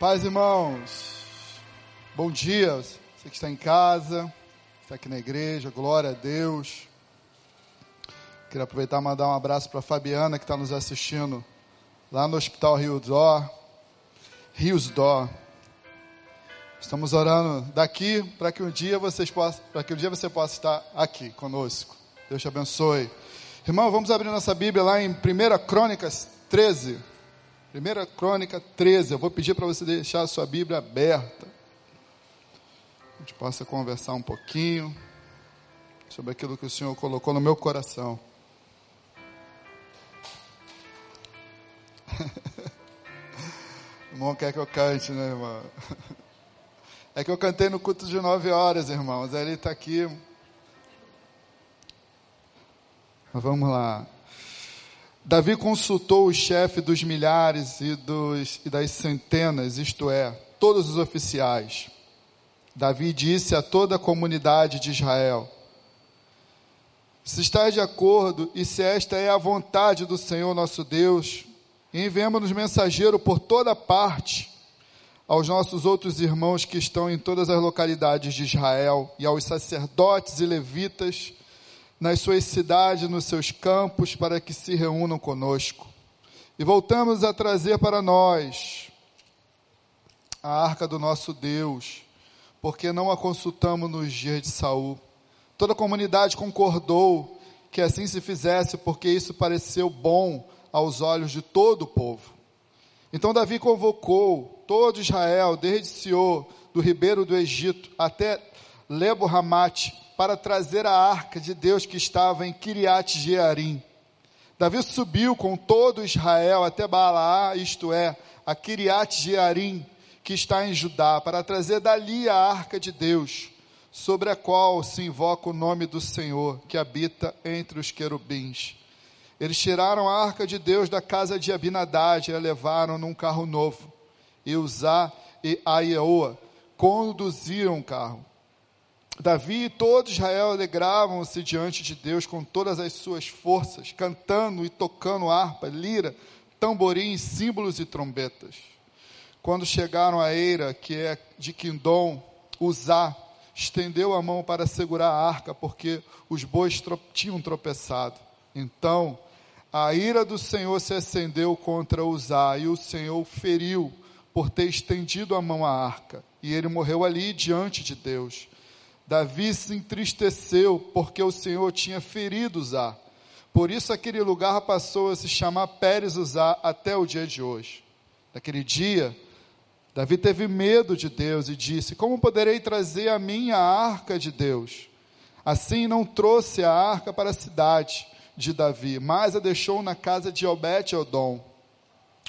Paz, irmãos. Bom dia. Você que está em casa, está aqui na igreja, glória a Deus. Queria aproveitar e mandar um abraço para a Fabiana que está nos assistindo lá no Hospital Rio Dó. Rios Dó. Estamos orando daqui para que um dia vocês possam, para que um dia você possa estar aqui conosco. Deus te abençoe. Irmão, vamos abrir nossa Bíblia lá em 1 Crônicas 13. 1 Crônica 13. Eu vou pedir para você deixar a sua Bíblia aberta. A gente possa conversar um pouquinho sobre aquilo que o Senhor colocou no meu coração. irmão quer que eu cante, né, irmão? É que eu cantei no culto de nove horas, irmãos. Ele está aqui. Mas vamos lá. Davi consultou o chefe dos milhares e, dos, e das centenas, isto é, todos os oficiais. Davi disse a toda a comunidade de Israel: Se estás de acordo e se esta é a vontade do Senhor nosso Deus, enviemos-nos mensageiro por toda parte aos nossos outros irmãos que estão em todas as localidades de Israel e aos sacerdotes e levitas nas suas cidades, nos seus campos, para que se reúnam conosco. E voltamos a trazer para nós a arca do nosso Deus, porque não a consultamos nos dias de Saul. Toda a comunidade concordou que assim se fizesse, porque isso pareceu bom aos olhos de todo o povo. Então Davi convocou todo Israel, desde Siô, do ribeiro do Egito, até Lebo Ramate, para trazer a arca de Deus que estava em Kiriat Jearim. Davi subiu com todo Israel até Baalaá, isto é, a Kiriat Jearim, que está em Judá, para trazer dali a arca de Deus, sobre a qual se invoca o nome do Senhor, que habita entre os querubins. Eles tiraram a arca de Deus da casa de Abinadad e a levaram num carro novo. E Uzá e Aieoa conduziram o carro. Davi e todo Israel alegravam-se diante de Deus com todas as suas forças, cantando e tocando harpa, lira, tamborim, símbolos e trombetas. Quando chegaram à eira, que é de Quindom, Uzá estendeu a mão para segurar a arca, porque os bois tro tinham tropeçado. Então, a ira do Senhor se acendeu contra Uzá, e o Senhor feriu por ter estendido a mão à arca, e ele morreu ali diante de Deus. Davi se entristeceu porque o Senhor tinha ferido Uzá. Por isso aquele lugar passou a se chamar Pérez Uzá até o dia de hoje. Naquele dia, Davi teve medo de Deus e disse: Como poderei trazer a minha arca de Deus? Assim não trouxe a arca para a cidade de Davi, mas a deixou na casa de Obed-Edom,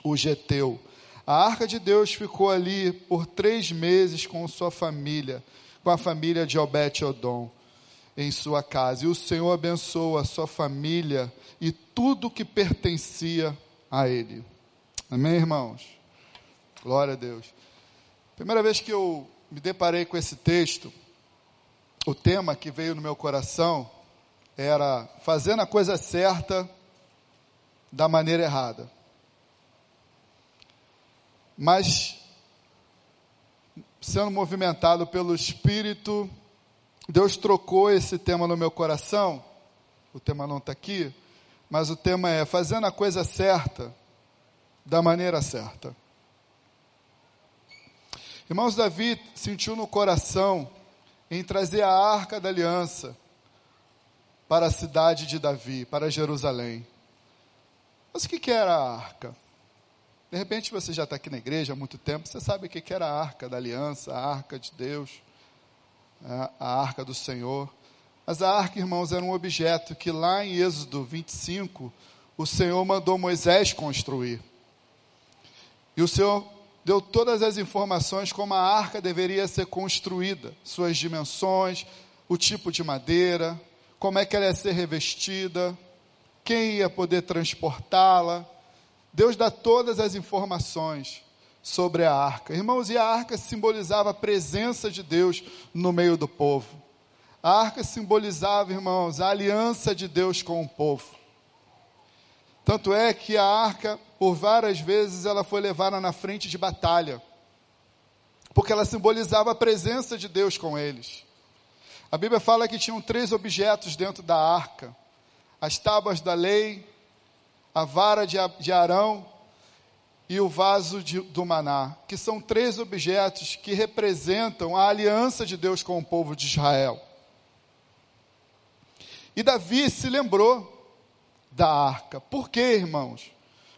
o geteu. A arca de Deus ficou ali por três meses com sua família com a família de Obed-Odom em sua casa. E o Senhor abençoou a sua família e tudo que pertencia a ele. Amém, irmãos? Glória a Deus. Primeira vez que eu me deparei com esse texto, o tema que veio no meu coração era fazendo a coisa certa da maneira errada. Mas sendo movimentado pelo Espírito, Deus trocou esse tema no meu coração. O tema não está aqui, mas o tema é fazendo a coisa certa da maneira certa. Irmãos, Davi sentiu no coração em trazer a arca da aliança para a cidade de Davi, para Jerusalém. Mas o que era a arca? De repente você já está aqui na igreja há muito tempo, você sabe o que era a arca da aliança, a arca de Deus, a arca do Senhor. Mas a arca, irmãos, era um objeto que lá em Êxodo 25, o Senhor mandou Moisés construir. E o Senhor deu todas as informações como a arca deveria ser construída, suas dimensões, o tipo de madeira, como é que ela ia ser revestida, quem ia poder transportá-la, Deus dá todas as informações sobre a arca. Irmãos, e a arca simbolizava a presença de Deus no meio do povo. A arca simbolizava, irmãos, a aliança de Deus com o povo. Tanto é que a arca, por várias vezes, ela foi levada na frente de batalha. porque ela simbolizava a presença de Deus com eles. A Bíblia fala que tinham três objetos dentro da arca: as tábuas da lei, a vara de Arão e o vaso de, do maná, que são três objetos que representam a aliança de Deus com o povo de Israel. E Davi se lembrou da arca. Por quê, irmãos?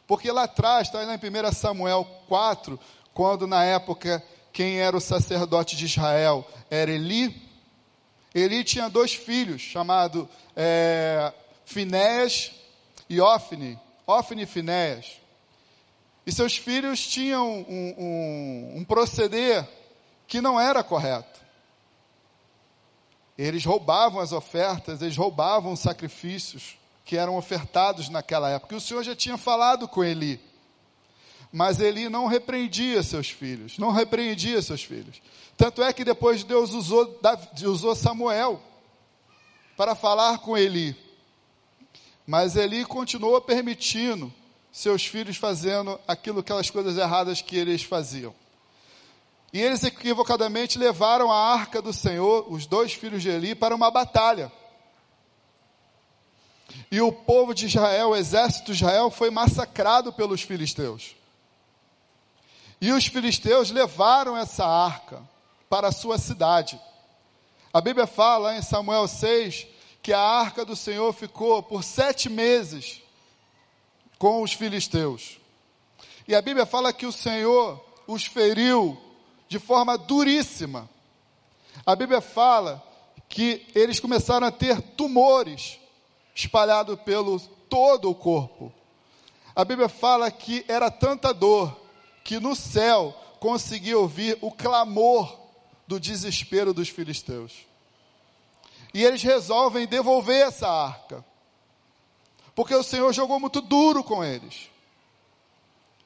Porque lá atrás, está lá em 1 Samuel 4, quando na época quem era o sacerdote de Israel era Eli. Eli tinha dois filhos, chamados é, Finéas e Ofni. Ofni e Finéas. E seus filhos tinham um, um, um proceder que não era correto. Eles roubavam as ofertas, eles roubavam os sacrifícios que eram ofertados naquela época. E o Senhor já tinha falado com Eli. Mas Eli não repreendia seus filhos, não repreendia seus filhos. Tanto é que depois Deus usou, usou Samuel para falar com Eli. Mas Eli continuou permitindo seus filhos fazendo aquilo, aquelas coisas erradas que eles faziam. E eles equivocadamente levaram a arca do Senhor, os dois filhos de Eli, para uma batalha. E o povo de Israel, o exército de Israel, foi massacrado pelos filisteus. E os filisteus levaram essa arca para a sua cidade. A Bíblia fala em Samuel 6 que a arca do Senhor ficou por sete meses com os filisteus. E a Bíblia fala que o Senhor os feriu de forma duríssima. A Bíblia fala que eles começaram a ter tumores espalhados pelo todo o corpo. A Bíblia fala que era tanta dor que no céu conseguia ouvir o clamor do desespero dos filisteus. E eles resolvem devolver essa arca. Porque o Senhor jogou muito duro com eles.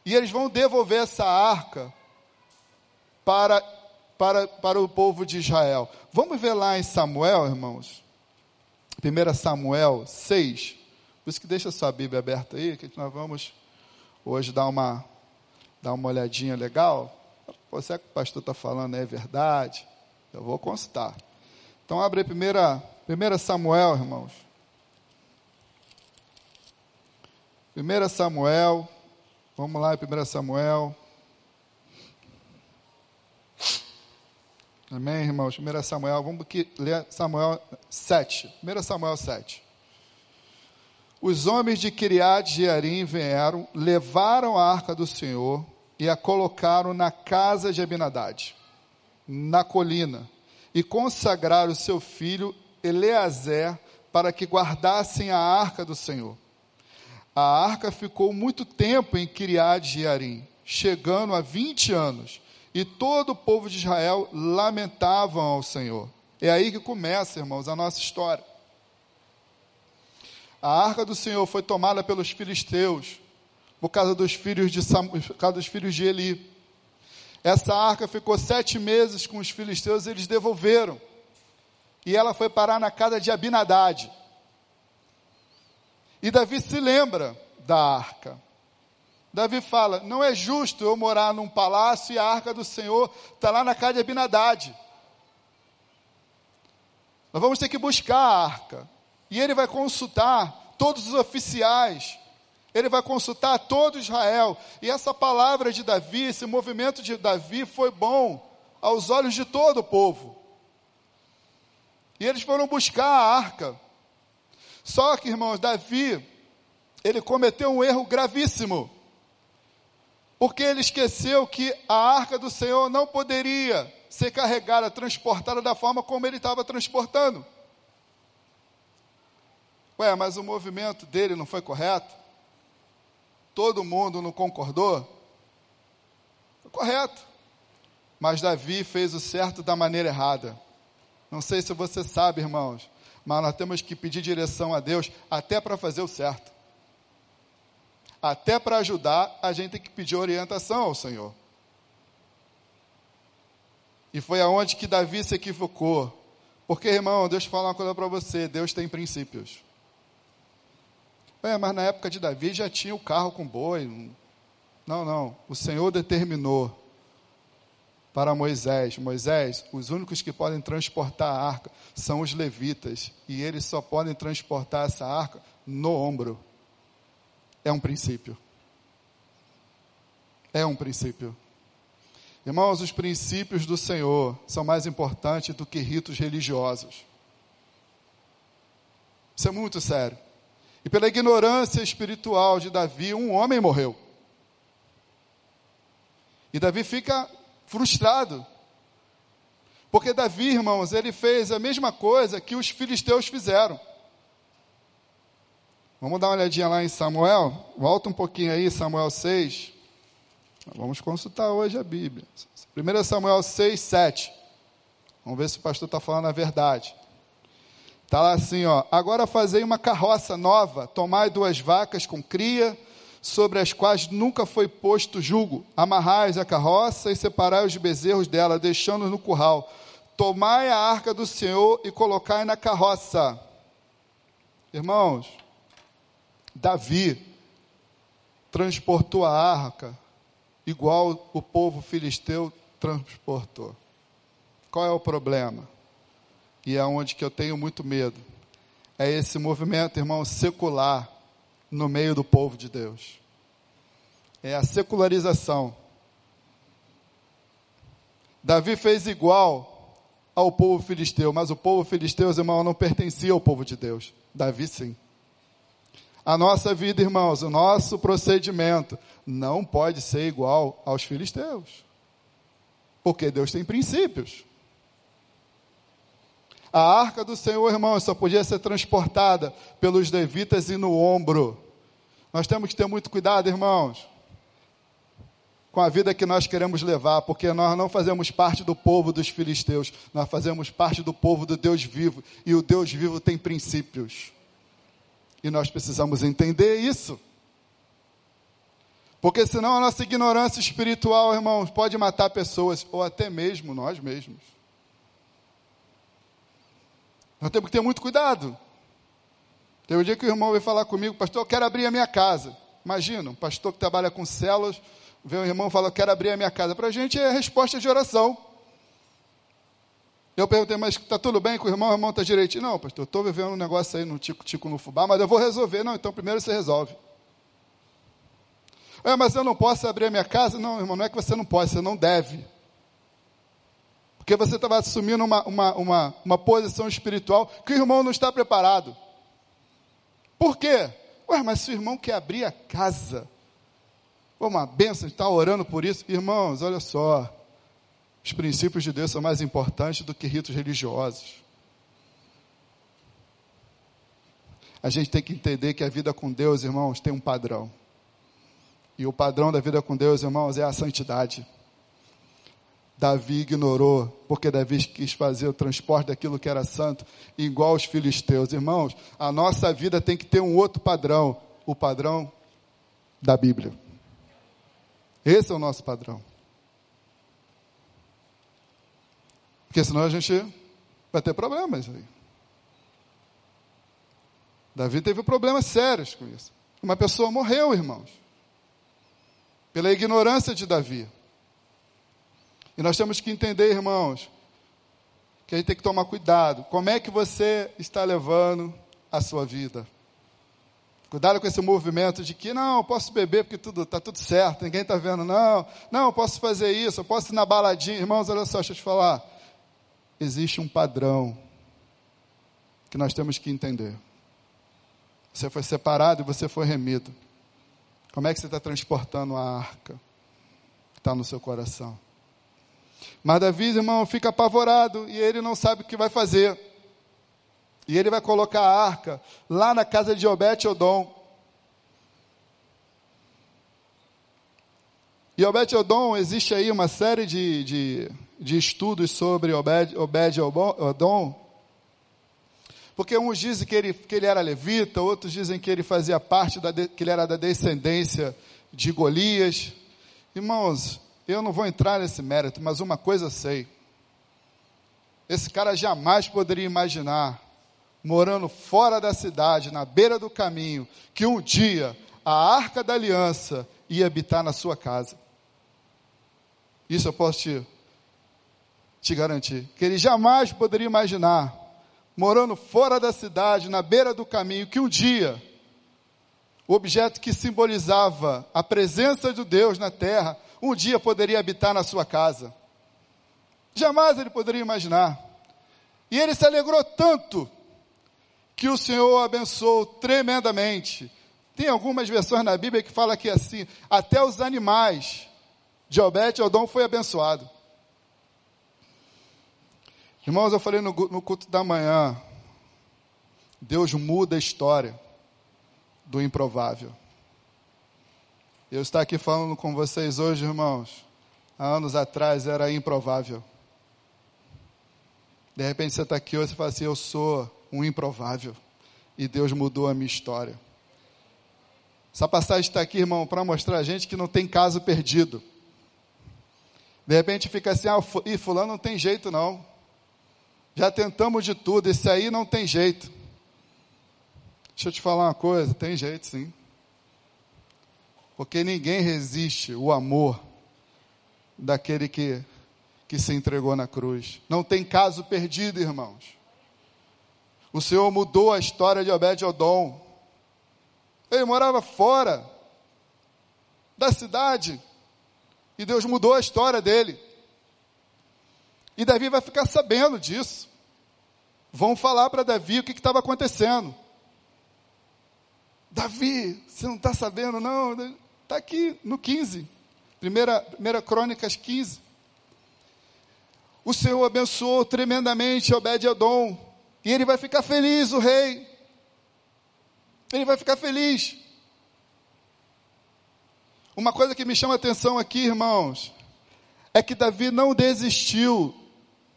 E eles vão devolver essa arca para, para, para o povo de Israel. Vamos ver lá em Samuel, irmãos. 1 Samuel 6. Por isso que deixa a sua Bíblia aberta aí, que nós vamos hoje dar uma, dar uma olhadinha legal. Pô, será que o pastor está falando é verdade? Eu vou constar. Então abre aí 1 Samuel, irmãos. 1 Samuel, vamos lá 1 Samuel. Amém, irmãos? 1 Samuel, vamos ler Samuel 7. 1 Samuel 7. Os homens de Kiriat Jearim vieram, levaram a arca do Senhor e a colocaram na casa de Abinadade, na colina, e consagraram o seu filho Eleazer para que guardassem a arca do Senhor. A arca ficou muito tempo em Kiriat Jearim, chegando a 20 anos e todo o povo de Israel lamentavam ao Senhor. É aí que começa, irmãos, a nossa história. A arca do Senhor foi tomada pelos filisteus por causa dos filhos de Sam, por causa dos filhos de Eli. Essa arca ficou sete meses com os filisteus, e eles devolveram. E ela foi parar na casa de Abinadade. E Davi se lembra da arca. Davi fala: não é justo eu morar num palácio e a arca do Senhor está lá na casa de Abinadade. Nós vamos ter que buscar a arca. E ele vai consultar todos os oficiais. Ele vai consultar todo Israel. E essa palavra de Davi, esse movimento de Davi foi bom aos olhos de todo o povo. E eles foram buscar a arca. Só que, irmãos, Davi, ele cometeu um erro gravíssimo porque ele esqueceu que a arca do Senhor não poderia ser carregada, transportada da forma como ele estava transportando. Ué, mas o movimento dele não foi correto? Todo mundo não concordou? Correto. Mas Davi fez o certo da maneira errada. Não sei se você sabe, irmãos, mas nós temos que pedir direção a Deus até para fazer o certo até para ajudar, a gente tem que pedir orientação ao Senhor. E foi aonde que Davi se equivocou. Porque, irmão, Deus fala uma coisa para você: Deus tem princípios. É, mas na época de Davi já tinha o carro com boi. Não, não. O Senhor determinou para Moisés: Moisés, os únicos que podem transportar a arca são os levitas, e eles só podem transportar essa arca no ombro. É um princípio. É um princípio. Irmãos, os princípios do Senhor são mais importantes do que ritos religiosos. Isso é muito sério. E pela ignorância espiritual de Davi, um homem morreu. E Davi fica frustrado. Porque Davi, irmãos, ele fez a mesma coisa que os filisteus fizeram. Vamos dar uma olhadinha lá em Samuel? Volta um pouquinho aí, Samuel 6. Vamos consultar hoje a Bíblia. 1 Samuel 6, 7. Vamos ver se o pastor está falando a verdade. Está lá assim, ó. Agora fazei uma carroça nova, tomai duas vacas com cria, sobre as quais nunca foi posto jugo. Amarrais a carroça e separai os bezerros dela, deixando-os no curral. Tomai a arca do Senhor e colocai na carroça. Irmãos, Davi transportou a arca igual o povo filisteu transportou. Qual é o problema? E é onde que eu tenho muito medo. É esse movimento, irmão, secular no meio do povo de Deus. É a secularização. Davi fez igual ao povo filisteu, mas o povo filisteu, irmão, não pertencia ao povo de Deus. Davi sim. A nossa vida, irmãos, o nosso procedimento não pode ser igual aos filisteus. Porque Deus tem princípios. A arca do Senhor, irmãos, só podia ser transportada pelos levitas e no ombro. Nós temos que ter muito cuidado, irmãos, com a vida que nós queremos levar, porque nós não fazemos parte do povo dos filisteus, nós fazemos parte do povo do Deus vivo, e o Deus vivo tem princípios. E nós precisamos entender isso. Porque senão a nossa ignorância espiritual, irmãos, pode matar pessoas, ou até mesmo nós mesmos. Nós temos que ter muito cuidado. Tem um dia que o irmão veio falar comigo, pastor, eu quero abrir a minha casa. Imagina, um pastor que trabalha com células, vê um irmão e fala, eu quero abrir a minha casa. Para a gente é resposta de oração. Eu perguntei, mas está tudo bem com o irmão? O irmão está direitinho? Não, pastor, eu estou vivendo um negócio aí no tico-tico no fubá, mas eu vou resolver. Não, então primeiro você resolve. É, mas eu não posso abrir a minha casa? Não, irmão, não é que você não pode, você não deve. Porque você estava assumindo uma, uma, uma, uma posição espiritual que o irmão não está preparado. Por quê? Ué, mas se o irmão quer abrir a casa, uma bênção, está orando por isso. Irmãos, olha só. Os princípios de Deus são mais importantes do que ritos religiosos. A gente tem que entender que a vida com Deus, irmãos, tem um padrão. E o padrão da vida com Deus, irmãos, é a santidade. Davi ignorou, porque Davi quis fazer o transporte daquilo que era santo, igual aos filisteus. Irmãos, a nossa vida tem que ter um outro padrão, o padrão da Bíblia. Esse é o nosso padrão. Porque senão a gente vai ter problemas aí. Davi teve problemas sérios com isso. Uma pessoa morreu, irmãos. Pela ignorância de Davi. E nós temos que entender, irmãos, que a gente tem que tomar cuidado. Como é que você está levando a sua vida? Cuidado com esse movimento de que não, eu posso beber porque tudo está tudo certo, ninguém está vendo, não, não, eu posso fazer isso, eu posso ir na baladinha. Irmãos, olha só, deixa eu te falar existe um padrão que nós temos que entender. Você foi separado e você foi remido. Como é que você está transportando a arca que está no seu coração? Mas Davi, irmão, fica apavorado e ele não sabe o que vai fazer. E ele vai colocar a arca lá na casa de Obed Odom. E Obed Odom, existe aí uma série de, de de estudos sobre Obed, Obed Odom, porque uns dizem que ele, que ele era levita, outros dizem que ele fazia parte, da, que ele era da descendência de Golias. Irmãos, eu não vou entrar nesse mérito, mas uma coisa sei. Esse cara jamais poderia imaginar, morando fora da cidade, na beira do caminho, que um dia a arca da aliança ia habitar na sua casa. Isso eu posso te te garantir que ele jamais poderia imaginar, morando fora da cidade, na beira do caminho, que um dia o objeto que simbolizava a presença de Deus na terra, um dia poderia habitar na sua casa. Jamais ele poderia imaginar. E ele se alegrou tanto que o Senhor o abençoou tremendamente. Tem algumas versões na Bíblia que fala que assim, até os animais de Obed Odom foi abençoado. Irmãos, eu falei no, no culto da manhã, Deus muda a história do improvável. Eu estou aqui falando com vocês hoje, irmãos, há anos atrás era improvável. De repente você está aqui hoje e fala assim: Eu sou um improvável. E Deus mudou a minha história. Essa passagem está aqui, irmão, para mostrar a gente que não tem caso perdido. De repente fica assim: Ah, e fulano não tem jeito não. Já tentamos de tudo, esse aí não tem jeito. Deixa eu te falar uma coisa, tem jeito sim. Porque ninguém resiste o amor daquele que, que se entregou na cruz. Não tem caso perdido, irmãos. O Senhor mudou a história de Obed-Odom. Ele morava fora da cidade. E Deus mudou a história dele. E Davi vai ficar sabendo disso. Vão falar para Davi o que estava acontecendo. Davi, você não está sabendo, não? Está aqui no 15, primeira, primeira Crônicas 15. O Senhor abençoou tremendamente Obed-Edom, e ele vai ficar feliz, o rei. Ele vai ficar feliz. Uma coisa que me chama atenção aqui, irmãos, é que Davi não desistiu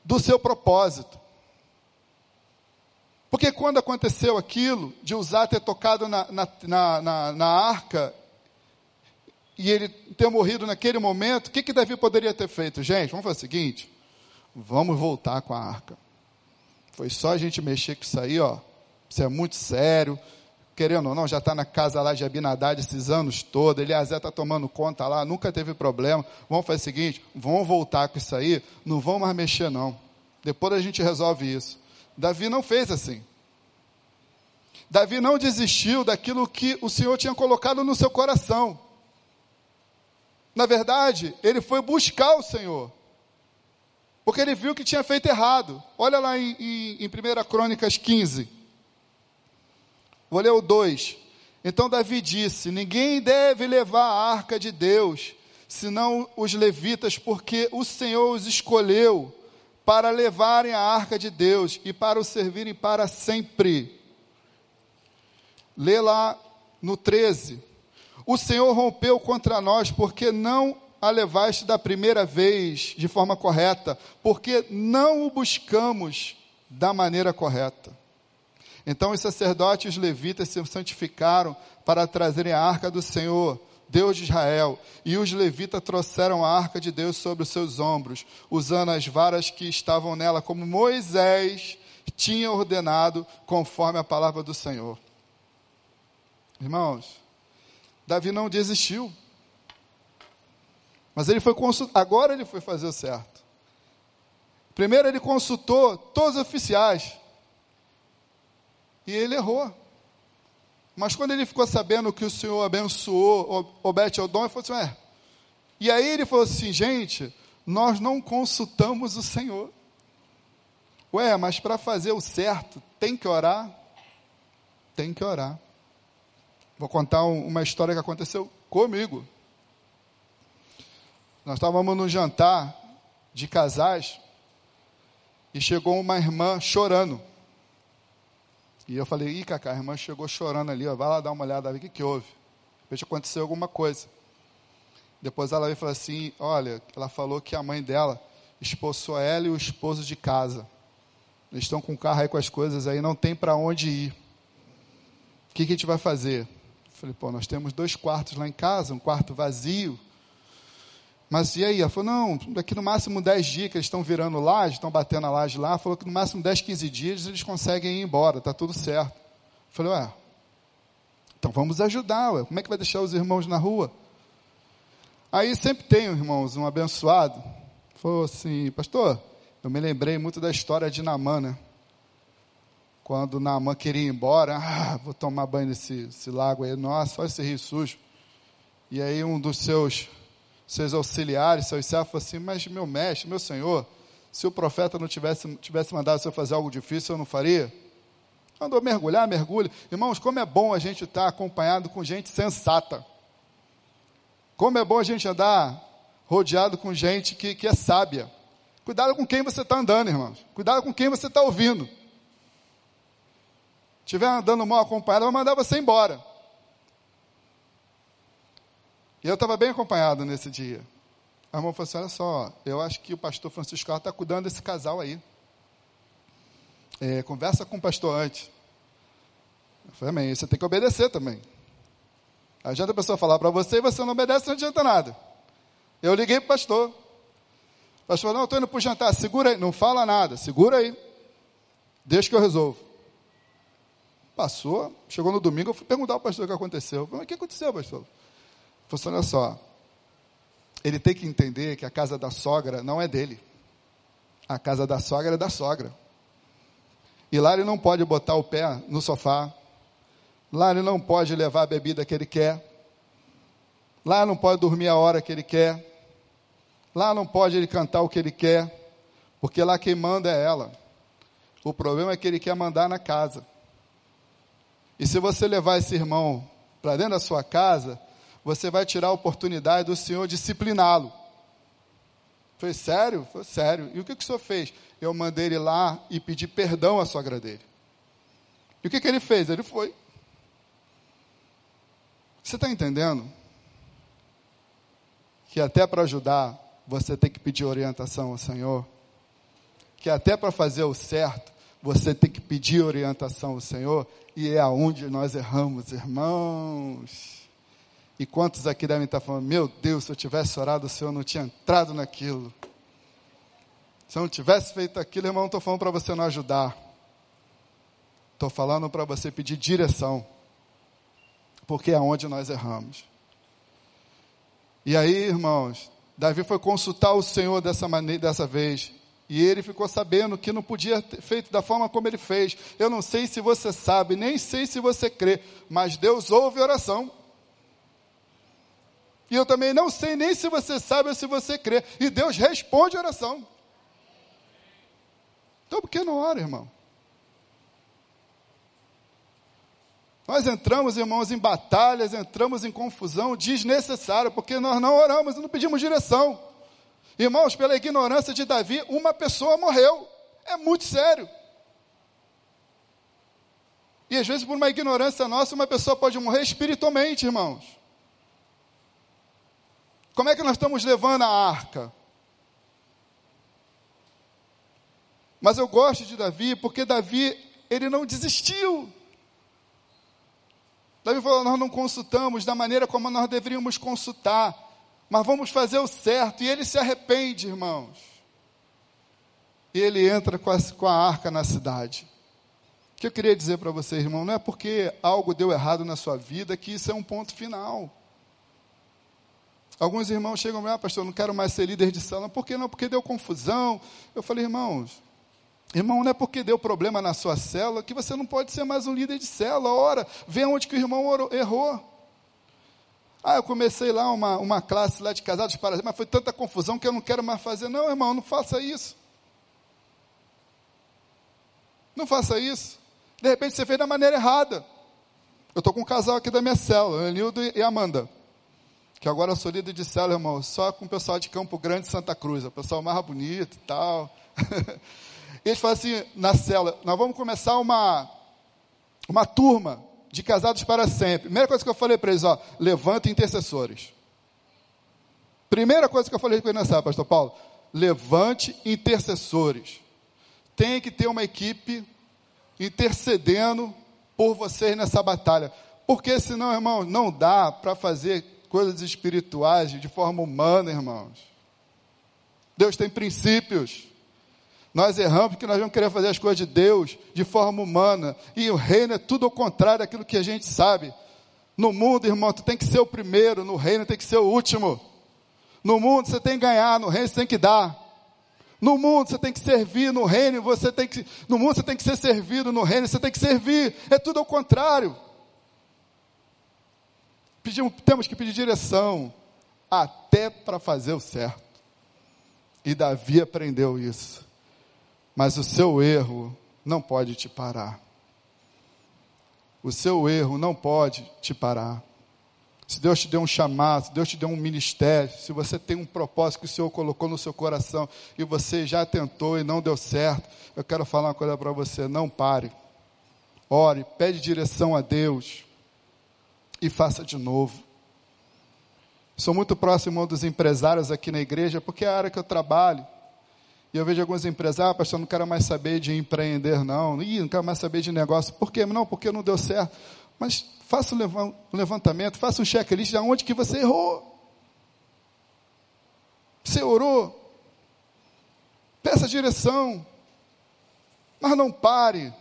do seu propósito. Porque quando aconteceu aquilo, de usar ter tocado na, na, na, na, arca, e ele ter morrido naquele momento, o que, que Davi poderia ter feito? Gente, vamos fazer o seguinte: vamos voltar com a arca. Foi só a gente mexer com isso aí, ó. Isso é muito sério. Querendo ou não, já está na casa lá de Abinadad esses anos todos. Eliezer está tomando conta lá, nunca teve problema. Vamos fazer o seguinte: vamos voltar com isso aí, não vamos mais mexer, não. Depois a gente resolve isso. Davi não fez assim. Davi não desistiu daquilo que o Senhor tinha colocado no seu coração. Na verdade, ele foi buscar o Senhor. Porque ele viu que tinha feito errado. Olha lá em, em, em 1 Crônicas 15. Vou ler o 2. Então Davi disse: Ninguém deve levar a arca de Deus, senão os levitas, porque o Senhor os escolheu para levarem a arca de Deus e para o servirem para sempre. Lê lá no 13. O Senhor rompeu contra nós porque não a levaste da primeira vez de forma correta, porque não o buscamos da maneira correta. Então os sacerdotes os levitas se santificaram para trazerem a arca do Senhor Deus de Israel, e os levitas trouxeram a arca de Deus sobre os seus ombros, usando as varas que estavam nela, como Moisés tinha ordenado, conforme a palavra do Senhor. Irmãos, Davi não desistiu. Mas ele foi consultar, agora ele foi fazer o certo. Primeiro ele consultou todos os oficiais. E ele errou. Mas quando ele ficou sabendo que o Senhor abençoou Obed-Edom, ele falou assim, é. E aí ele falou assim, gente, nós não consultamos o Senhor. Ué, mas para fazer o certo, tem que orar? Tem que orar. Vou contar uma história que aconteceu comigo. Nós estávamos no jantar de casais e chegou uma irmã chorando. E eu falei, ih, Cacá, a irmã chegou chorando ali, ó, vai lá dar uma olhada, o que, que houve? Repente aconteceu alguma coisa. Depois ela veio e falou assim, olha, ela falou que a mãe dela expulsou ela e o esposo de casa. Eles estão com o carro aí com as coisas aí, não tem para onde ir. O que, que a gente vai fazer? Falei, pô, nós temos dois quartos lá em casa, um quarto vazio. Mas e aí? Ela falou, não, daqui no máximo 10 dias que eles estão virando laje, estão batendo a laje lá, falou que no máximo 10, 15 dias eles conseguem ir embora, está tudo certo. Eu falei, ué, então vamos ajudar, ué. como é que vai deixar os irmãos na rua? Aí sempre tem, irmãos, um abençoado, falou assim, pastor, Eu me lembrei muito da história de Naamã, né? Quando Naamã queria ir embora, ah, vou tomar banho nesse, lago aí, nossa, olha esse rio sujo. E aí um dos seus, seus auxiliares, seus servos, falou assim, mas meu mestre, meu senhor, se o profeta não tivesse, tivesse mandado você fazer algo difícil, eu não faria? Andou mergulhar, mergulhe. Irmãos, como é bom a gente estar acompanhado com gente sensata. Como é bom a gente andar rodeado com gente que, que é sábia. Cuidado com quem você está andando, irmãos. Cuidado com quem você está ouvindo. Estiver andando mal acompanhado, vai mandar você embora. E eu estava bem acompanhado nesse dia. A irmã falou assim: olha só, eu acho que o pastor Francisco está cuidando desse casal aí. É, conversa com o pastor antes. Eu falei, amém, você tem que obedecer também. Não adianta a pessoa falar para você e você não obedece, não adianta nada. Eu liguei para o pastor. O pastor falou, não, estou indo para o jantar, segura aí. Não fala nada, segura aí. Deixa que eu resolvo. Passou, chegou no domingo, eu fui perguntar ao pastor o que aconteceu. Eu falei, o que aconteceu, pastor? Falou assim, olha só, ele tem que entender que a casa da sogra não é dele. A casa da sogra é da sogra. E lá ele não pode botar o pé no sofá. Lá ele não pode levar a bebida que ele quer. Lá não pode dormir a hora que ele quer. Lá não pode ele cantar o que ele quer. Porque lá quem manda é ela. O problema é que ele quer mandar na casa. E se você levar esse irmão para dentro da sua casa, você vai tirar a oportunidade do Senhor discipliná-lo. Foi sério? Foi sério. E o que, que o Senhor fez? Eu mandei ele lá e pedi perdão à sogra dele. E o que, que ele fez? Ele foi. Você está entendendo? Que até para ajudar, você tem que pedir orientação ao Senhor. Que até para fazer o certo, você tem que pedir orientação ao Senhor. E é aonde nós erramos, irmãos. E quantos aqui devem estar falando, meu Deus, se eu tivesse orado, o Senhor não tinha entrado naquilo. Se eu não tivesse feito aquilo, irmão, não estou falando para você não ajudar. Estou falando para você pedir direção. Porque é onde nós erramos. E aí, irmãos, Davi foi consultar o Senhor dessa maneira, dessa vez. E ele ficou sabendo que não podia ter feito da forma como ele fez. Eu não sei se você sabe, nem sei se você crê, mas Deus ouve oração. E eu também não sei nem se você sabe ou se você crê. E Deus responde a oração. Então por que não ora, irmão? Nós entramos, irmãos, em batalhas, entramos em confusão desnecessária, porque nós não oramos e não pedimos direção. Irmãos, pela ignorância de Davi, uma pessoa morreu. É muito sério. E às vezes, por uma ignorância nossa, uma pessoa pode morrer espiritualmente, irmãos. Como é que nós estamos levando a arca? Mas eu gosto de Davi porque Davi, ele não desistiu. Davi falou: Nós não consultamos da maneira como nós deveríamos consultar, mas vamos fazer o certo. E ele se arrepende, irmãos. E ele entra com a, com a arca na cidade. O que eu queria dizer para você, irmão, não é porque algo deu errado na sua vida que isso é um ponto final. Alguns irmãos chegam e ah, pastor, não quero mais ser líder de célula. Por que não? Porque deu confusão. Eu falei, irmãos, irmão, não é porque deu problema na sua célula que você não pode ser mais um líder de célula. Ora, vê onde que o irmão errou. Ah, eu comecei lá uma, uma classe lá de casados para mas foi tanta confusão que eu não quero mais fazer. Não, irmão, não faça isso. Não faça isso. De repente você fez da maneira errada. Eu estou com um casal aqui da minha célula, Anildo e Amanda que agora eu sou líder de célula, irmão, só com o pessoal de Campo Grande Santa Cruz, o pessoal mais bonito e tal. Eles falam assim, na célula, nós vamos começar uma, uma turma de casados para sempre. Primeira coisa que eu falei para eles, ó, levanta intercessores. Primeira coisa que eu falei com eles nessa, pastor Paulo, levante intercessores. Tem que ter uma equipe intercedendo por vocês nessa batalha. Porque senão, irmão, não dá para fazer coisas espirituais de forma humana, irmãos. Deus tem princípios. Nós erramos porque nós vamos querer fazer as coisas de Deus de forma humana. E o reino é tudo ao contrário daquilo que a gente sabe. No mundo, irmão, tu tem que ser o primeiro, no reino tem que ser o último. No mundo você tem que ganhar, no reino você tem que dar. No mundo você tem que servir, no reino você tem que, no mundo você tem que ser servido, no reino você tem que servir. É tudo ao contrário. Pedimos, temos que pedir direção até para fazer o certo. E Davi aprendeu isso. Mas o seu erro não pode te parar. O seu erro não pode te parar. Se Deus te deu um chamado, se Deus te deu um ministério, se você tem um propósito que o Senhor colocou no seu coração e você já tentou e não deu certo, eu quero falar uma coisa para você: não pare. Ore, pede direção a Deus e faça de novo. Sou muito próximo dos empresários aqui na igreja, porque é a área que eu trabalho. E eu vejo alguns empresários, ah, pastor, não quero mais saber de empreender, não. Ih, não quero mais saber de negócio. Por quê? Não, porque não deu certo. Mas faça um levantamento, faça um checklist de onde que você errou. Você orou. Peça direção. Mas não pare.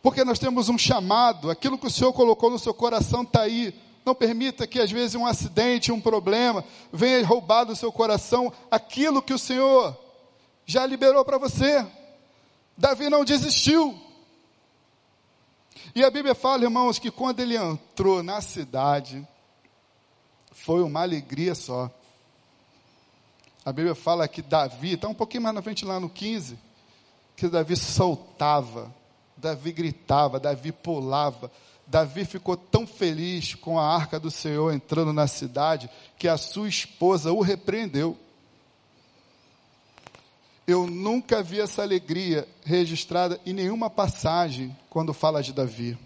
Porque nós temos um chamado, aquilo que o Senhor colocou no seu coração está aí. Não permita que às vezes um acidente, um problema, venha roubar do seu coração aquilo que o Senhor já liberou para você. Davi não desistiu. E a Bíblia fala, irmãos, que quando ele entrou na cidade, foi uma alegria só. A Bíblia fala que Davi, está um pouquinho mais na frente lá no 15, que Davi soltava, Davi gritava, Davi pulava. Davi ficou tão feliz com a arca do Senhor entrando na cidade, que a sua esposa o repreendeu. Eu nunca vi essa alegria registrada em nenhuma passagem quando fala de Davi.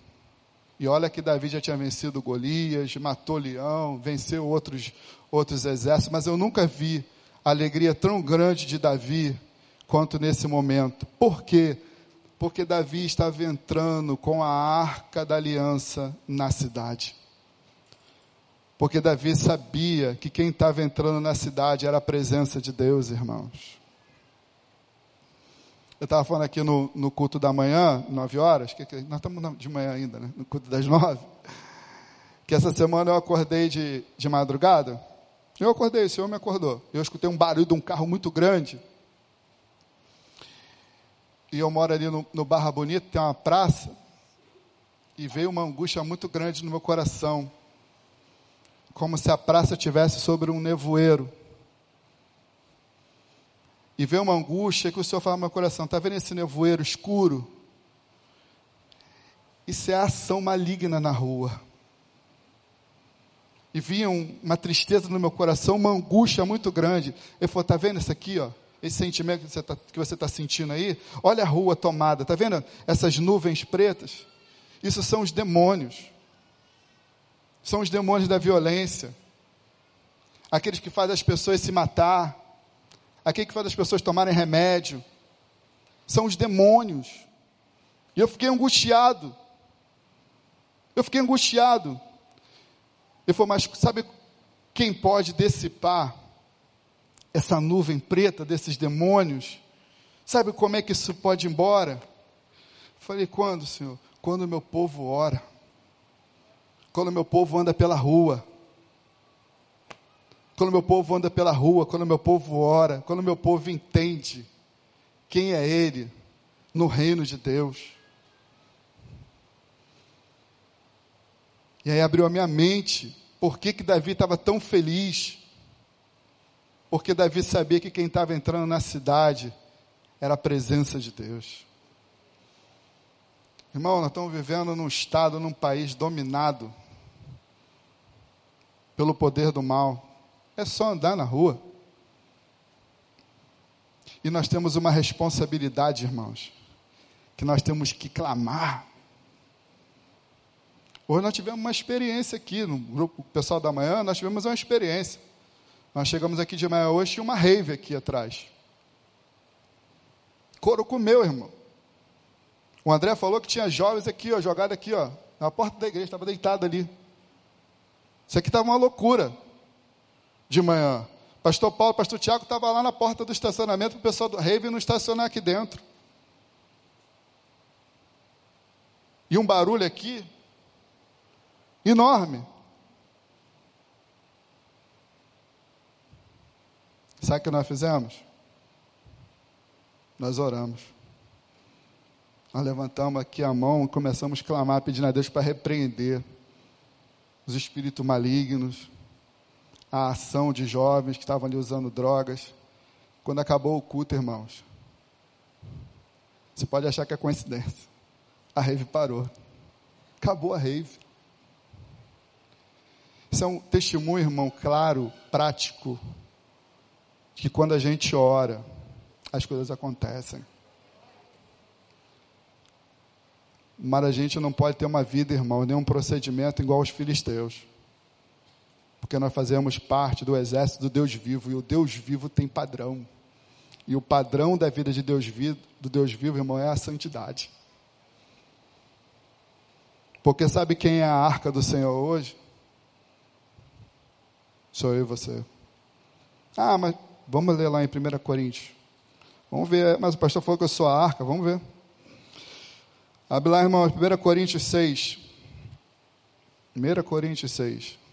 E olha que Davi já tinha vencido Golias, matou leão, venceu outros, outros exércitos, mas eu nunca vi a alegria tão grande de Davi quanto nesse momento. Por quê? Porque Davi estava entrando com a arca da aliança na cidade. Porque Davi sabia que quem estava entrando na cidade era a presença de Deus, irmãos. Eu estava falando aqui no, no, culto da manhã, nove horas, que, que, nós estamos de manhã ainda, né? no culto das nove, que essa semana eu acordei de, de madrugada. Eu acordei, o Senhor me acordou. Eu escutei um barulho de um carro muito grande. E eu moro ali no, no Barra Bonita, tem uma praça. E veio uma angústia muito grande no meu coração. Como se a praça estivesse sobre um nevoeiro e vê uma angústia que o Senhor fala no meu coração: está vendo esse nevoeiro escuro? Isso é ação maligna na rua. E vinha uma tristeza no meu coração, uma angústia muito grande. Ele falou: está vendo isso aqui, ó? Esse sentimento que você está tá sentindo aí? Olha a rua tomada, está vendo essas nuvens pretas? Isso são os demônios. São os demônios da violência. Aqueles que fazem as pessoas se matar aquele que faz as pessoas tomarem remédio, são os demônios. E eu fiquei angustiado. Eu fiquei angustiado. Ele falou, mas sabe quem pode dissipar essa nuvem preta desses demônios? Sabe como é que isso pode ir embora? Falei, quando, Senhor? Quando o meu povo ora. Quando o meu povo anda pela rua quando meu povo anda pela rua, quando meu povo ora, quando meu povo entende quem é Ele no reino de Deus. E aí abriu a minha mente, por que, que Davi estava tão feliz? Porque Davi sabia que quem estava entrando na cidade era a presença de Deus. Irmão, nós estamos vivendo num estado, num país dominado pelo poder do mal. É só andar na rua. E nós temos uma responsabilidade, irmãos, que nós temos que clamar. Hoje nós tivemos uma experiência aqui, no grupo pessoal da manhã, nós tivemos uma experiência. Nós chegamos aqui de manhã hoje e uma rave aqui atrás. Coro comeu, irmão. O André falou que tinha jovens aqui, ó, jogado aqui, ó, na porta da igreja, estava deitado ali. Isso aqui estava uma loucura de manhã. Pastor Paulo, pastor Tiago estava lá na porta do estacionamento para o pessoal do Rave não estacionar aqui dentro. E um barulho aqui enorme. Sabe o que nós fizemos? nós oramos. Nós levantamos aqui a mão e começamos a clamar, pedindo a Deus para repreender os espíritos malignos, a ação de jovens que estavam ali usando drogas. Quando acabou o culto, irmãos, você pode achar que é coincidência. A rave parou. Acabou a rave. Isso é um testemunho, irmão, claro, prático, que quando a gente ora, as coisas acontecem. Mas a gente não pode ter uma vida, irmão, nem um procedimento igual aos filisteus. Porque nós fazemos parte do exército do Deus vivo, e o Deus vivo tem padrão. E o padrão da vida de Deus vivo, do Deus vivo, irmão, é a santidade. Porque sabe quem é a arca do Senhor hoje? Sou eu e você. Ah, mas vamos ler lá em 1 Coríntios. Vamos ver, mas o pastor falou que eu sou a arca, vamos ver. Abre lá, irmão, 1 Coríntios 6. 1 Coríntios 6.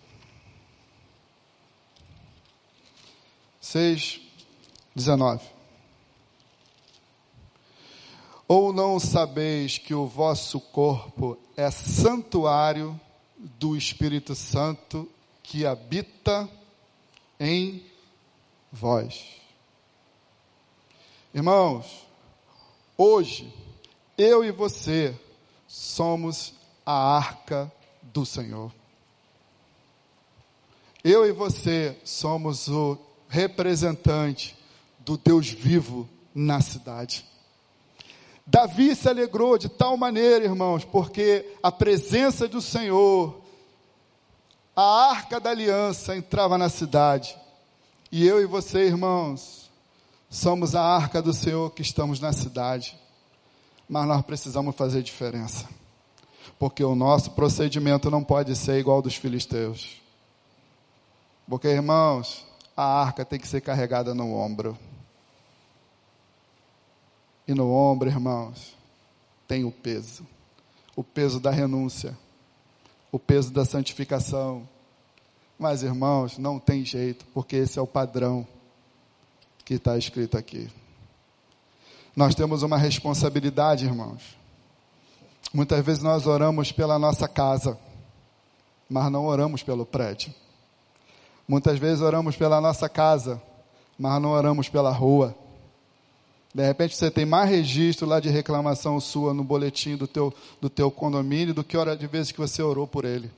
6, 19. Ou não sabeis que o vosso corpo é santuário do Espírito Santo que habita em vós? Irmãos, hoje, eu e você somos a arca do Senhor. Eu e você somos o representante do Deus vivo na cidade. Davi se alegrou de tal maneira, irmãos, porque a presença do Senhor, a arca da aliança entrava na cidade. E eu e você, irmãos, somos a arca do Senhor que estamos na cidade mas nós precisamos fazer diferença. Porque o nosso procedimento não pode ser igual ao dos filisteus. Porque, irmãos, a arca tem que ser carregada no ombro. E no ombro, irmãos, tem o peso o peso da renúncia, o peso da santificação. Mas, irmãos, não tem jeito, porque esse é o padrão que está escrito aqui. Nós temos uma responsabilidade, irmãos. Muitas vezes nós oramos pela nossa casa, mas não oramos pelo prédio. Muitas vezes oramos pela nossa casa, mas não oramos pela rua. De repente você tem mais registro lá de reclamação sua no boletim do teu, do teu condomínio do que hora de vezes que você orou por ele.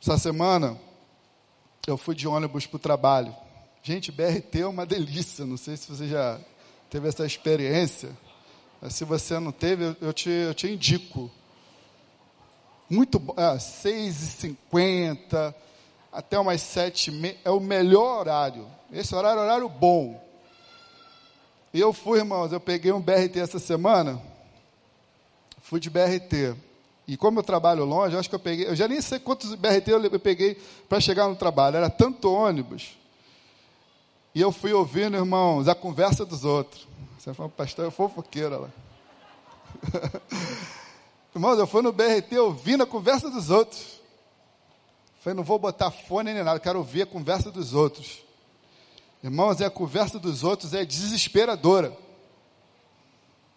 Essa semana eu fui de ônibus para o trabalho. Gente, BRT é uma delícia. Não sei se você já teve essa experiência, se você não teve, eu te, eu te indico. Muito bom, é, 6h50 até umas 7 é o melhor horário. Esse horário é horário bom. E eu fui, irmãos, eu peguei um BRT essa semana, fui de BRT. E como eu trabalho longe, eu acho que eu peguei, eu já nem sei quantos BRT eu peguei para chegar no trabalho, era tanto ônibus. E eu fui ouvindo, irmãos, a conversa dos outros. Você fala, pastor, é fofoqueiro lá. irmãos, eu fui no BRT ouvindo a conversa dos outros. Falei, não vou botar fone nem nada, quero ouvir a conversa dos outros. Irmãos, é a conversa dos outros é desesperadora.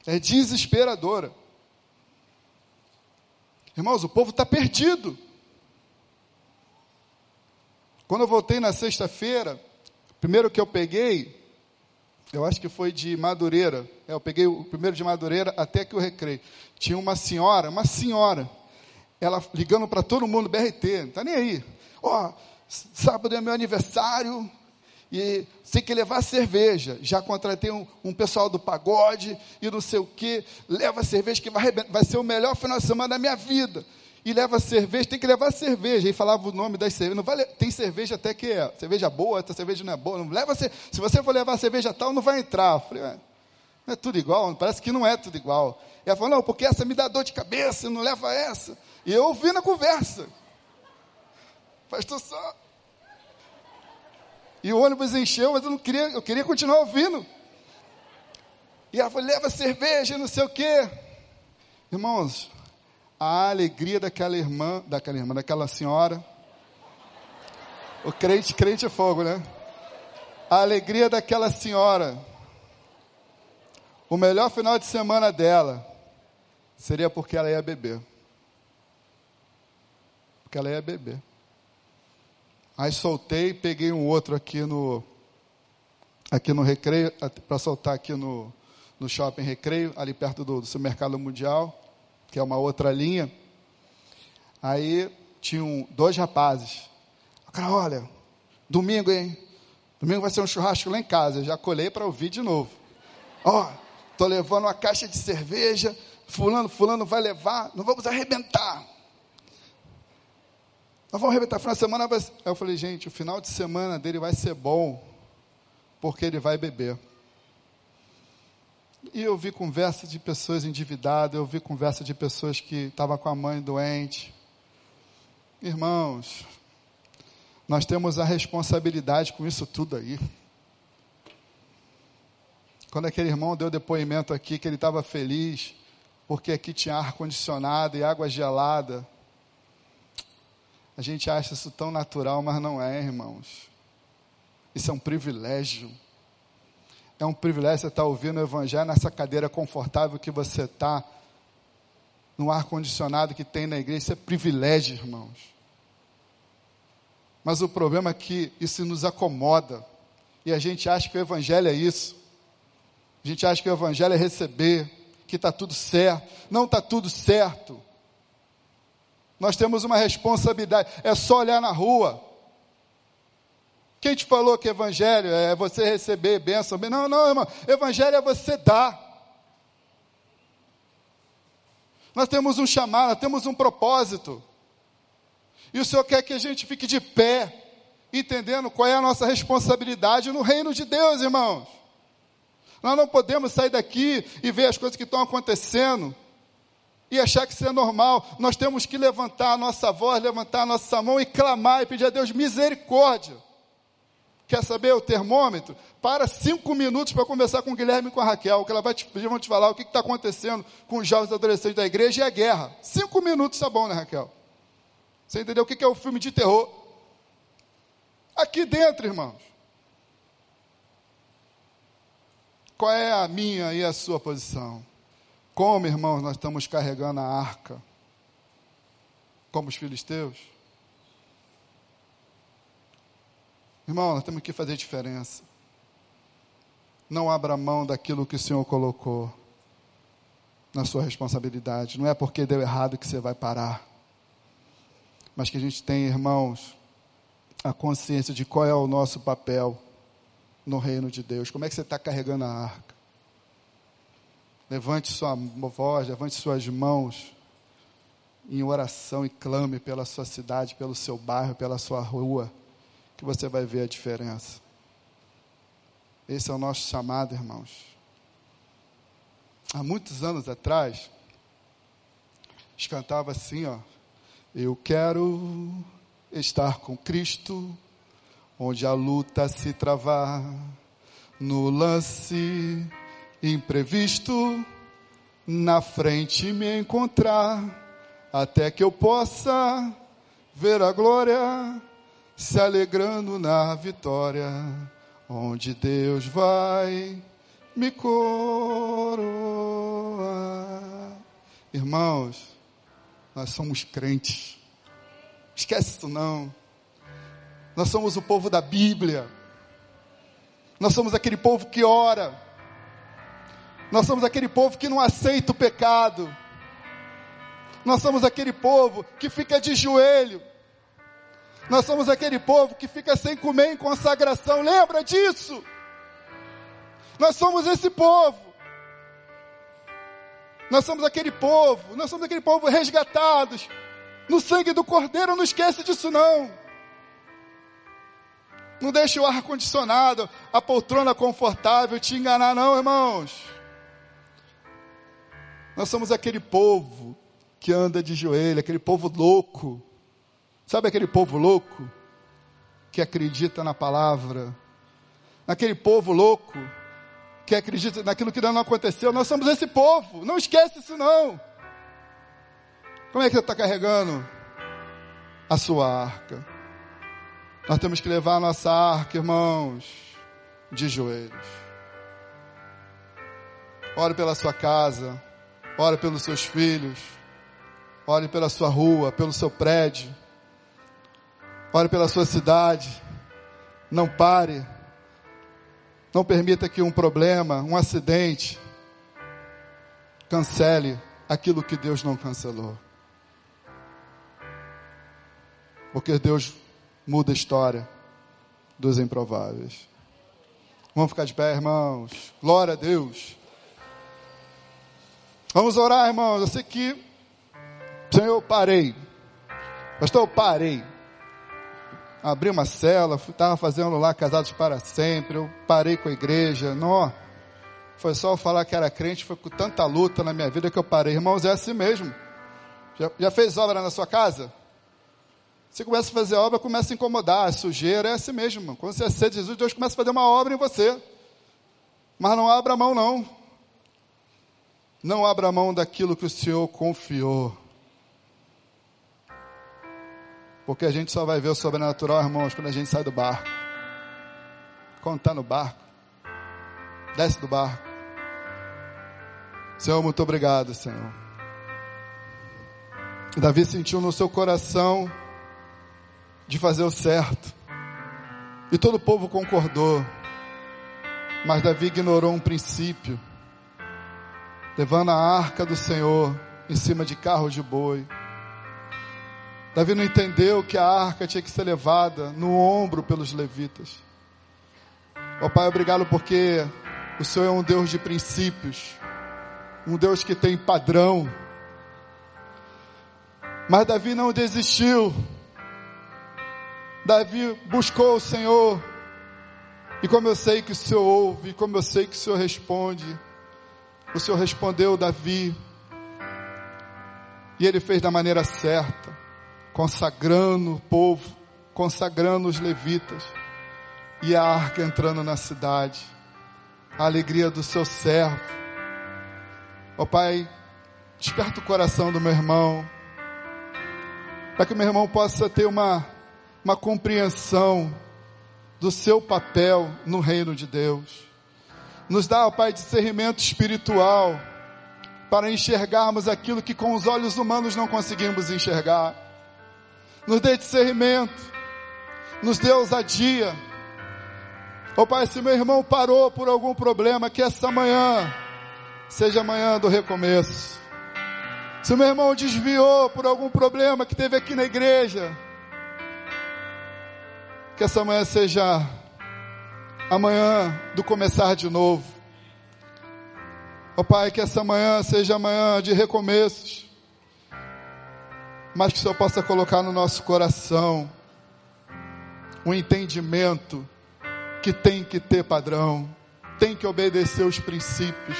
É desesperadora. Irmãos, o povo está perdido. Quando eu voltei na sexta-feira, primeiro que eu peguei, eu acho que foi de Madureira. É, eu peguei o primeiro de Madureira até que o recreio. Tinha uma senhora, uma senhora, ela ligando para todo mundo, BRT, não está nem aí. Ó, oh, sábado é meu aniversário e tem que levar cerveja. Já contratei um, um pessoal do pagode e não sei o que. Leva cerveja que vai, vai ser o melhor final de semana da minha vida e leva cerveja, tem que levar cerveja. E falava o nome das cervejas. Não vale, tem cerveja até que é cerveja boa, essa cerveja não é boa. Não leva, se você for levar cerveja tal, não vai entrar. Eu falei, não é tudo igual? Parece que não é tudo igual. E ela falou, não, porque essa me dá dor de cabeça, não leva essa. E eu ouvi na conversa. Pastor só. E o ônibus encheu, mas eu não queria, eu queria continuar ouvindo. E ela falou, leva cerveja, não sei o quê. Irmãos, a alegria daquela irmã, daquela irmã, daquela senhora. O crente, crente é fogo, né? A alegria daquela senhora o melhor final de semana dela seria porque ela ia beber. Porque ela ia beber. Aí soltei, peguei um outro aqui no aqui no recreio, para soltar aqui no, no shopping recreio, ali perto do, do supermercado mundial, que é uma outra linha. Aí tinham dois rapazes. O cara, olha, domingo, hein? Domingo vai ser um churrasco lá em casa. Eu já colhei para ouvir de novo. Ó, oh, tô levando uma caixa de cerveja. Fulano, fulano vai levar. Não vamos arrebentar. Nós vamos arrebentar. Final de semana vai... Eu falei, gente, o final de semana dele vai ser bom. Porque ele vai beber. E eu vi conversa de pessoas endividadas, eu vi conversa de pessoas que estavam com a mãe doente. Irmãos, nós temos a responsabilidade com isso tudo aí. Quando aquele irmão deu depoimento aqui que ele estava feliz, porque aqui tinha ar condicionado e água gelada. A gente acha isso tão natural, mas não é, irmãos. Isso é um privilégio. É um privilégio você estar ouvindo o Evangelho nessa cadeira confortável que você está, no ar condicionado que tem na igreja. Isso é privilégio, irmãos. Mas o problema é que isso nos acomoda. E a gente acha que o Evangelho é isso. A gente acha que o Evangelho é receber, que está tudo certo. Não está tudo certo. Nós temos uma responsabilidade. É só olhar na rua. Quem te falou que Evangelho é você receber bênção? Não, não, irmão. Evangelho é você dar. Nós temos um chamado, nós temos um propósito. E o Senhor quer que a gente fique de pé, entendendo qual é a nossa responsabilidade no reino de Deus, irmãos. Nós não podemos sair daqui e ver as coisas que estão acontecendo e achar que isso é normal. Nós temos que levantar a nossa voz, levantar a nossa mão e clamar e pedir a Deus misericórdia. Quer saber o termômetro? Para cinco minutos para conversar com o Guilherme e com a Raquel, que ela vai te, vão te falar o que está acontecendo com os jovens adolescentes da igreja e a guerra. Cinco minutos está bom, né, Raquel? Você entendeu o que é o filme de terror? Aqui dentro, irmãos. Qual é a minha e a sua posição? Como, irmãos, nós estamos carregando a arca? Como os filisteus? Irmão, nós temos que fazer diferença. Não abra mão daquilo que o Senhor colocou na sua responsabilidade. Não é porque deu errado que você vai parar mas que a gente tenha, irmãos, a consciência de qual é o nosso papel no reino de Deus. Como é que você está carregando a arca? Levante sua voz, levante suas mãos em oração e clame pela sua cidade, pelo seu bairro, pela sua rua, que você vai ver a diferença. Esse é o nosso chamado, irmãos. Há muitos anos atrás, cantava assim, ó. Eu quero estar com Cristo, onde a luta se travar, no lance imprevisto, na frente me encontrar, até que eu possa ver a glória se alegrando na vitória, onde Deus vai me coroar. Irmãos, nós somos crentes. Esquece isso não. Nós somos o povo da Bíblia. Nós somos aquele povo que ora. Nós somos aquele povo que não aceita o pecado. Nós somos aquele povo que fica de joelho. Nós somos aquele povo que fica sem comer em consagração. Lembra disso? Nós somos esse povo. Nós somos aquele povo, nós somos aquele povo resgatados. No sangue do Cordeiro, não esquece disso não. Não deixe o ar-condicionado, a poltrona confortável te enganar, não, irmãos. Nós somos aquele povo que anda de joelho, aquele povo louco. Sabe aquele povo louco que acredita na palavra? Aquele povo louco que acredita naquilo que não aconteceu. Nós somos esse povo. Não esquece isso não. Como é que você está carregando a sua arca? Nós temos que levar a nossa arca, irmãos, de joelhos. Ore pela sua casa. Ore pelos seus filhos. Ore pela sua rua, pelo seu prédio. Ore pela sua cidade. Não pare. Não permita que um problema, um acidente, cancele aquilo que Deus não cancelou. Porque Deus muda a história dos improváveis. Vamos ficar de pé, irmãos. Glória a Deus. Vamos orar, irmãos. Eu sei que, Senhor, eu parei. Pastor, eu parei. Abri uma cela, estava fazendo lá Casados para Sempre. Eu parei com a igreja. Não, foi só eu falar que era crente. Foi com tanta luta na minha vida que eu parei. Irmãos, é assim mesmo. Já, já fez obra na sua casa? Você começa a fazer obra, começa a incomodar, a sujeira, é assim mesmo. Irmão. Quando você aceita Jesus, Deus começa a fazer uma obra em você. Mas não abra mão, não. Não abra mão daquilo que o Senhor confiou. Porque a gente só vai ver o sobrenatural, irmãos, quando a gente sai do barco. Quando está no barco. Desce do barco. Senhor, muito obrigado, Senhor. Davi sentiu no seu coração de fazer o certo. E todo o povo concordou. Mas Davi ignorou um princípio, levando a arca do Senhor em cima de carros de boi. Davi não entendeu que a arca tinha que ser levada no ombro pelos levitas. Ó oh, Pai, obrigado porque o Senhor é um Deus de princípios, um Deus que tem padrão. Mas Davi não desistiu. Davi buscou o Senhor. E como eu sei que o Senhor ouve, como eu sei que o Senhor responde, o Senhor respondeu Davi. E ele fez da maneira certa, consagrando o povo, consagrando os levitas. E a arca entrando na cidade. A alegria do seu servo. Ó oh, Pai, desperta o coração do meu irmão. Para que o meu irmão possa ter uma uma compreensão do seu papel no reino de Deus. Nos dá, ó Pai, discernimento espiritual para enxergarmos aquilo que com os olhos humanos não conseguimos enxergar. Nos dê discernimento, nos dê ousadia. Ó Pai, se meu irmão parou por algum problema, que essa manhã seja manhã do recomeço. Se meu irmão desviou por algum problema que teve aqui na igreja, que essa manhã seja a manhã do começar de novo. Ó oh, Pai, que essa manhã seja manhã de recomeços. Mas que o Senhor possa colocar no nosso coração um entendimento que tem que ter padrão, tem que obedecer os princípios.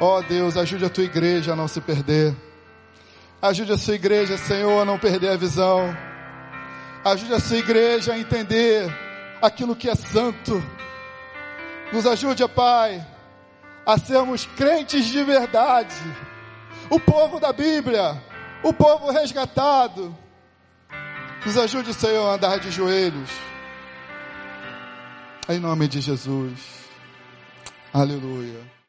Ó oh, Deus, ajude a tua igreja a não se perder. Ajude a sua igreja, Senhor, a não perder a visão. Ajude a sua igreja a entender aquilo que é santo. Nos ajude, Pai, a sermos crentes de verdade. O povo da Bíblia, o povo resgatado. Nos ajude, Senhor, a andar de joelhos. Em nome de Jesus. Aleluia.